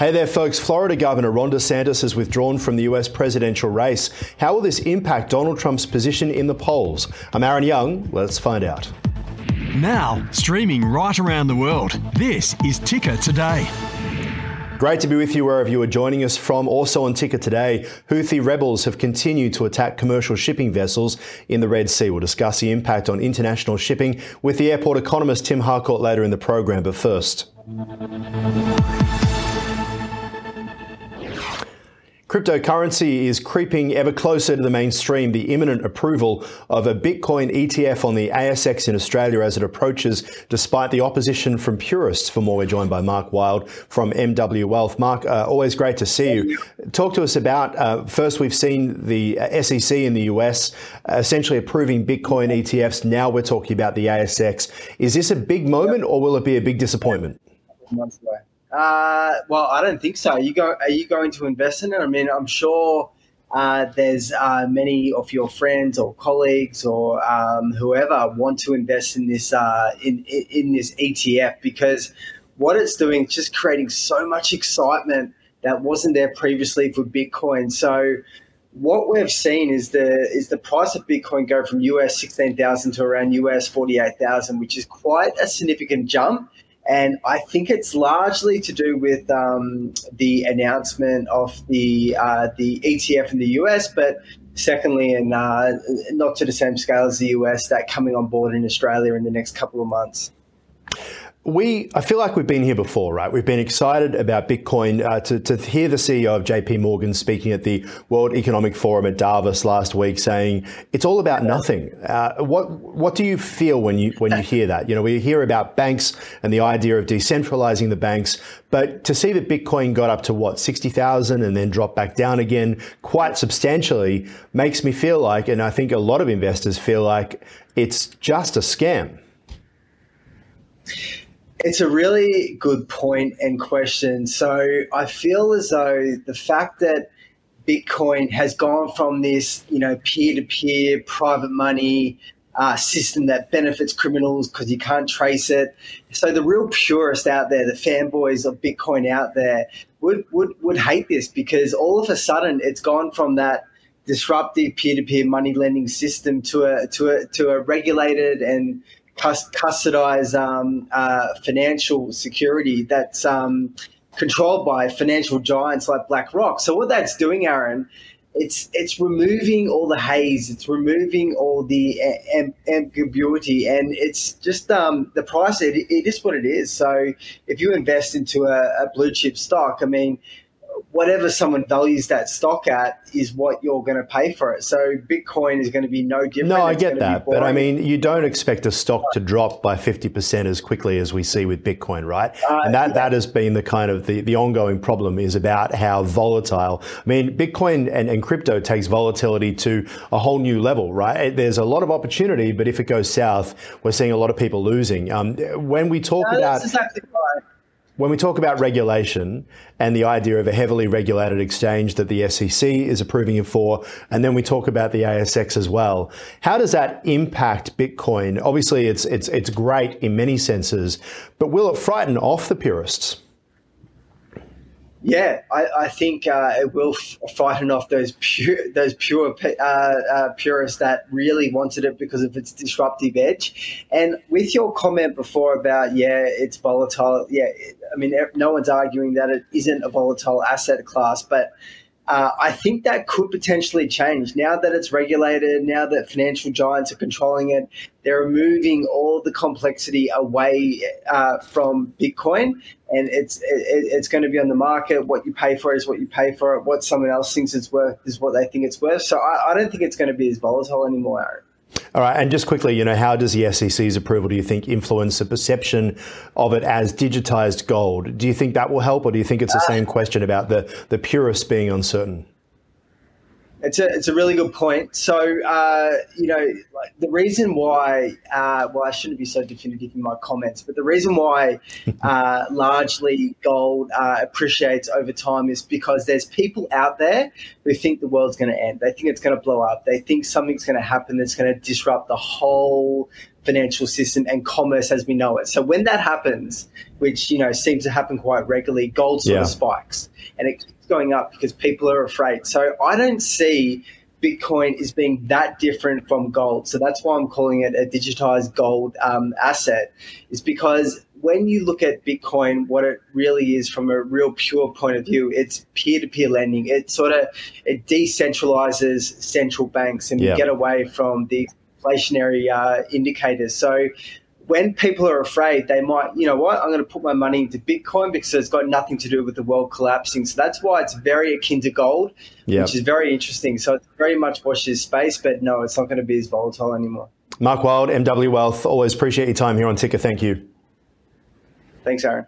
Hey there, folks. Florida Governor Ron DeSantis has withdrawn from the US presidential race. How will this impact Donald Trump's position in the polls? I'm Aaron Young. Let's find out. Now, streaming right around the world, this is Ticker Today. Great to be with you wherever you are joining us from. Also on Ticker today, Houthi rebels have continued to attack commercial shipping vessels in the Red Sea. We'll discuss the impact on international shipping with the airport economist Tim Harcourt later in the program. But first. Cryptocurrency is creeping ever closer to the mainstream. The imminent approval of a Bitcoin ETF on the ASX in Australia as it approaches, despite the opposition from purists. For more, we're joined by Mark Wild from MW Wealth. Mark, uh, always great to see you. Talk to us about uh, first, we've seen the uh, SEC in the US essentially approving Bitcoin ETFs. Now we're talking about the ASX. Is this a big moment or will it be a big disappointment? Uh, well, I don't think so. Are you go? Are you going to invest in it? I mean, I'm sure uh, there's uh, many of your friends or colleagues or um, whoever want to invest in this uh, in in this ETF because what it's doing is just creating so much excitement that wasn't there previously for Bitcoin. So what we've seen is the is the price of Bitcoin go from US sixteen thousand to around US forty eight thousand, which is quite a significant jump. And I think it's largely to do with um, the announcement of the uh, the ETF in the US, but secondly, and uh, not to the same scale as the US, that coming on board in Australia in the next couple of months we, I feel like we've been here before, right? We've been excited about Bitcoin. Uh, to, to hear the CEO of JP Morgan speaking at the World Economic Forum at Davos last week, saying it's all about nothing. Uh, what what do you feel when you when you hear that? You know, we hear about banks and the idea of decentralizing the banks, but to see that Bitcoin got up to what sixty thousand and then dropped back down again quite substantially makes me feel like, and I think a lot of investors feel like it's just a scam. It's a really good point and question. So I feel as though the fact that Bitcoin has gone from this, you know, peer-to-peer private money uh, system that benefits criminals because you can't trace it. So the real purists out there, the fanboys of Bitcoin out there, would would would hate this because all of a sudden it's gone from that disruptive peer-to-peer money lending system to a to a to a regulated and custodize um, uh, financial security that's um, controlled by financial giants like BlackRock. So what that's doing, Aaron, it's it's removing all the haze, it's removing all the am- ambiguity, and it's just um, the price. It, it is what it is. So if you invest into a, a blue chip stock, I mean whatever someone values that stock at is what you're going to pay for it. So Bitcoin is going to be no different. No, I get that, but I mean, you don't expect a stock to drop by 50% as quickly as we see with Bitcoin, right? Uh, and that, yeah. that has been the kind of the, the ongoing problem is about how volatile. I mean, Bitcoin and, and crypto takes volatility to a whole new level, right? There's a lot of opportunity, but if it goes south, we're seeing a lot of people losing. Um, when we talk no, about exactly right when we talk about regulation and the idea of a heavily regulated exchange that the SEC is approving it for, and then we talk about the ASX as well, how does that impact Bitcoin? Obviously, it's it's it's great in many senses, but will it frighten off the purists? Yeah, I, I think uh, it will f- frighten off those pure those pure uh, uh, purists that really wanted it because of its disruptive edge. And with your comment before about yeah, it's volatile. Yeah, I mean, no one's arguing that it isn't a volatile asset class, but uh, I think that could potentially change now that it's regulated. Now that financial giants are controlling it, they're removing all the complexity away uh, from Bitcoin, and it's it, it's going to be on the market. What you pay for is what you pay for it. What someone else thinks it's worth is what they think it's worth. So I, I don't think it's going to be as volatile anymore. All right, and just quickly, you know, how does the SEC's approval, do you think, influence the perception of it as digitized gold? Do you think that will help, or do you think it's the uh, same question about the, the purists being uncertain? It's a, it's a really good point. So, uh, you know, the reason why, uh, well, I shouldn't be so definitive in my comments, but the reason why uh, largely gold uh, appreciates over time is because there's people out there who think the world's going to end. They think it's going to blow up. They think something's going to happen that's going to disrupt the whole financial system and commerce as we know it. So when that happens, which you know seems to happen quite regularly, gold sort yeah. of spikes and it going up because people are afraid. So I don't see Bitcoin is being that different from gold. So that's why I'm calling it a digitized gold um, asset, is because when you look at Bitcoin, what it really is from a real pure point of view, it's peer-to-peer lending. It sort of it decentralizes central banks, and yeah. you get away from the inflationary uh, indicators. So when people are afraid, they might, you know what, I'm going to put my money into Bitcoin because it's got nothing to do with the world collapsing. So that's why it's very akin to gold, yep. which is very interesting. So it's very much watch this space, but no, it's not going to be as volatile anymore. Mark Wild, MW Wealth, always appreciate your time here on Ticker. Thank you. Thanks, Aaron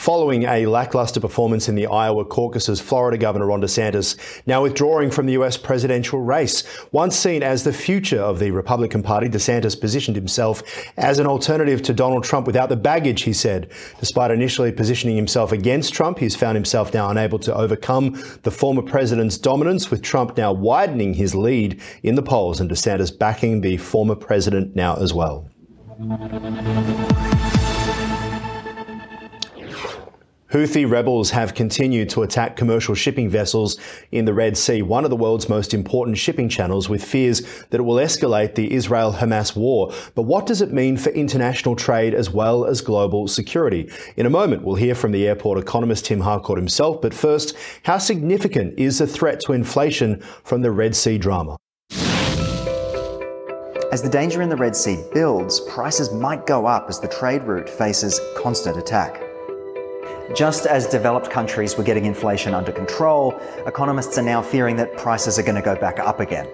following a lackluster performance in the Iowa caucuses, Florida Governor Ron DeSantis now withdrawing from the US presidential race. Once seen as the future of the Republican Party, DeSantis positioned himself as an alternative to Donald Trump without the baggage, he said. Despite initially positioning himself against Trump, he's found himself now unable to overcome the former president's dominance, with Trump now widening his lead in the polls and DeSantis backing the former president now as well. Houthi rebels have continued to attack commercial shipping vessels in the Red Sea, one of the world's most important shipping channels, with fears that it will escalate the Israel Hamas war. But what does it mean for international trade as well as global security? In a moment, we'll hear from the airport economist Tim Harcourt himself. But first, how significant is the threat to inflation from the Red Sea drama? As the danger in the Red Sea builds, prices might go up as the trade route faces constant attack. Just as developed countries were getting inflation under control, economists are now fearing that prices are going to go back up again.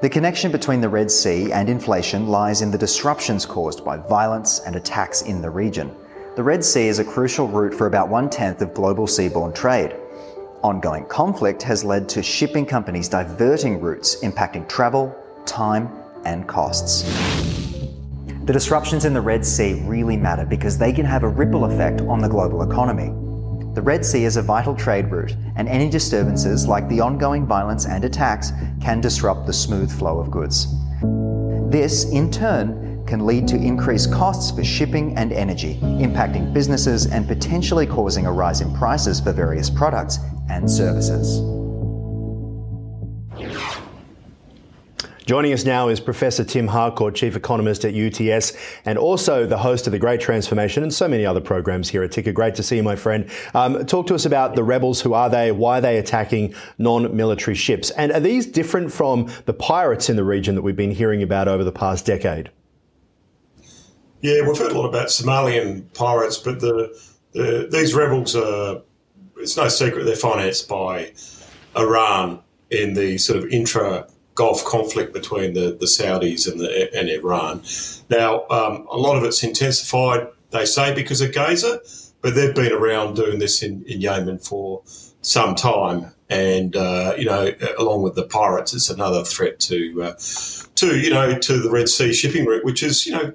The connection between the Red Sea and inflation lies in the disruptions caused by violence and attacks in the region. The Red Sea is a crucial route for about one tenth of global seaborne trade. Ongoing conflict has led to shipping companies diverting routes, impacting travel, time, and costs. The disruptions in the Red Sea really matter because they can have a ripple effect on the global economy. The Red Sea is a vital trade route, and any disturbances, like the ongoing violence and attacks, can disrupt the smooth flow of goods. This, in turn, can lead to increased costs for shipping and energy, impacting businesses and potentially causing a rise in prices for various products and services. Joining us now is Professor Tim Harcourt, Chief Economist at UTS, and also the host of The Great Transformation and so many other programs here at Ticker. Great to see you, my friend. Um, talk to us about the rebels. Who are they? Why are they attacking non military ships? And are these different from the pirates in the region that we've been hearing about over the past decade? Yeah, we've heard a lot about Somalian pirates, but the, the these rebels are, it's no secret, they're financed by Iran in the sort of intra Gulf conflict between the, the Saudis and, the, and Iran. Now, um, a lot of it's intensified, they say, because of Gaza, but they've been around doing this in, in Yemen for some time. And, uh, you know, along with the pirates, it's another threat to, uh, to, you know, to the Red Sea shipping route, which is, you know,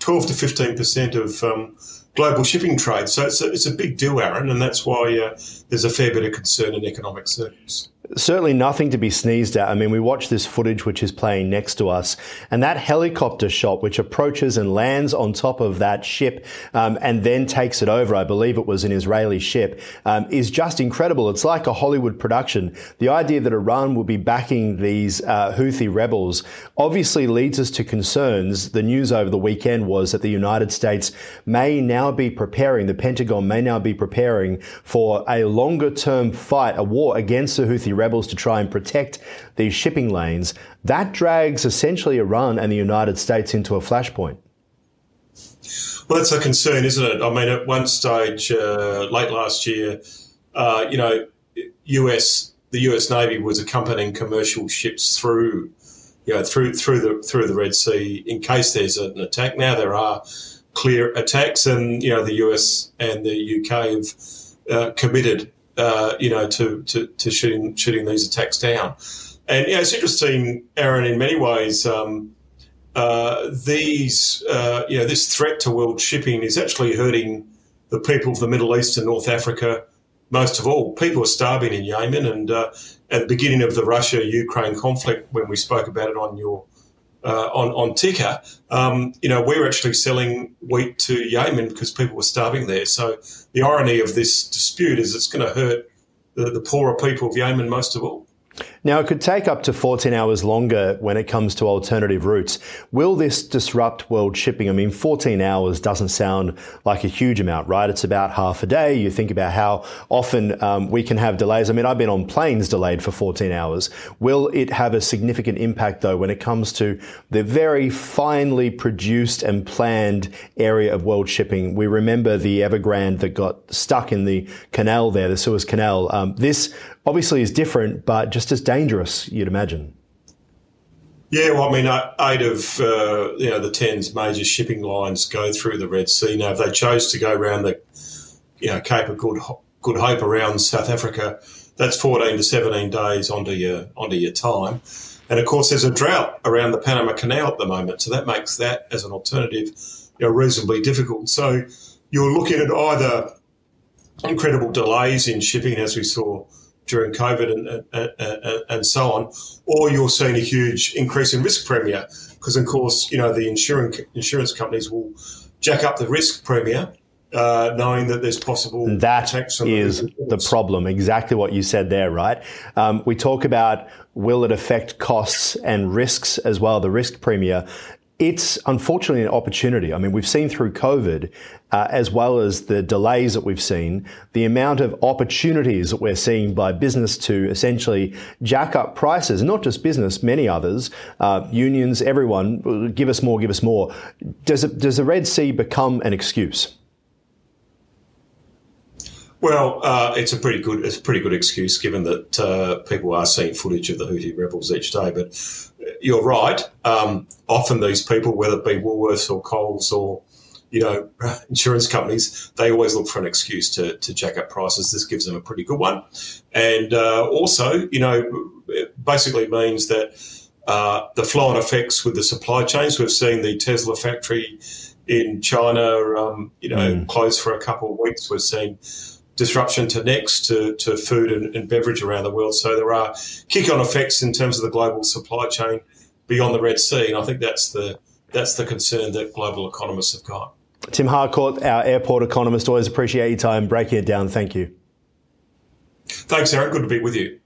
12 to 15% of um, global shipping trade. So it's a, it's a big deal, Aaron, and that's why uh, there's a fair bit of concern in economic circles certainly nothing to be sneezed at. I mean, we watch this footage which is playing next to us, and that helicopter shot which approaches and lands on top of that ship um, and then takes it over, I believe it was an Israeli ship, um, is just incredible. It's like a Hollywood production. The idea that Iran will be backing these uh, Houthi rebels obviously leads us to concerns. The news over the weekend was that the United States may now be preparing, the Pentagon may now be preparing for a longer term fight, a war against the Houthi rebels to try and protect these shipping lanes, that drags essentially Iran and the United States into a flashpoint. Well, that's a concern, isn't it? I mean, at one stage, uh, late last year, uh, you know, US the US Navy was accompanying commercial ships through, you know, through through the through the Red Sea in case there's an attack. Now there are clear attacks, and you know, the US and the UK have uh, committed uh, you know, to, to, to, shooting shooting these attacks down. And yeah, it's interesting, Aaron, in many ways. Um, uh, these, uh, you know, this threat to world shipping is actually hurting the people of the Middle East and North Africa most of all. People are starving in Yemen, and uh, at the beginning of the Russia-Ukraine conflict, when we spoke about it on your uh, on on um, you know, we were actually selling wheat to Yemen because people were starving there. So the irony of this dispute is it's going to hurt the, the poorer people of Yemen most of all. Now, it could take up to 14 hours longer when it comes to alternative routes. Will this disrupt world shipping? I mean, 14 hours doesn't sound like a huge amount, right? It's about half a day. You think about how often um, we can have delays. I mean, I've been on planes delayed for 14 hours. Will it have a significant impact, though, when it comes to the very finely produced and planned area of world shipping? We remember the Evergrande that got stuck in the canal there, the Suez Canal. Um, this obviously is different, but just as dangerous, you'd imagine. Yeah, well, I mean, eight of uh, you know the tens major shipping lines go through the Red Sea. Now, if they chose to go around the you know Cape of Good Good Hope around South Africa, that's fourteen to seventeen days onto your onto your time. And of course, there's a drought around the Panama Canal at the moment, so that makes that as an alternative, you know, reasonably difficult. So you're looking at either incredible delays in shipping, as we saw during COVID and, and, and, so on, or you're seeing a huge increase in risk premium because, of course, you know the insurance insurance companies will jack up the risk premium. Uh, knowing that there's possible that is the problem. Exactly what you said there, right? Um, we talk about will it affect costs and risks as well, the risk premium it's unfortunately an opportunity. I mean, we've seen through COVID, uh, as well as the delays that we've seen, the amount of opportunities that we're seeing by business to essentially jack up prices, not just business, many others, uh, unions, everyone, give us more, give us more. Does, it, does the Red Sea become an excuse? Well, uh, it's a pretty good it's a pretty good excuse given that uh, people are seeing footage of the Houthi rebels each day. But you're right. Um, often these people, whether it be Woolworths or Coles or you know insurance companies, they always look for an excuse to, to jack up prices. This gives them a pretty good one, and uh, also you know it basically means that uh, the flow-on effects with the supply chains. We've seen the Tesla factory in China, um, you know, mm. closed for a couple of weeks. We've seen disruption to next to, to food and, and, beverage around the world. So there are kick on effects in terms of the global supply chain beyond the Red Sea. And I think that's the that's the concern that global economists have got. Tim Harcourt, our airport economist, always appreciate your time breaking it down. Thank you. Thanks, Aaron. Good to be with you.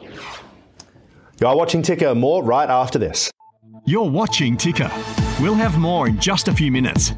You are watching Ticker. More right after this. You're watching Ticker. We'll have more in just a few minutes.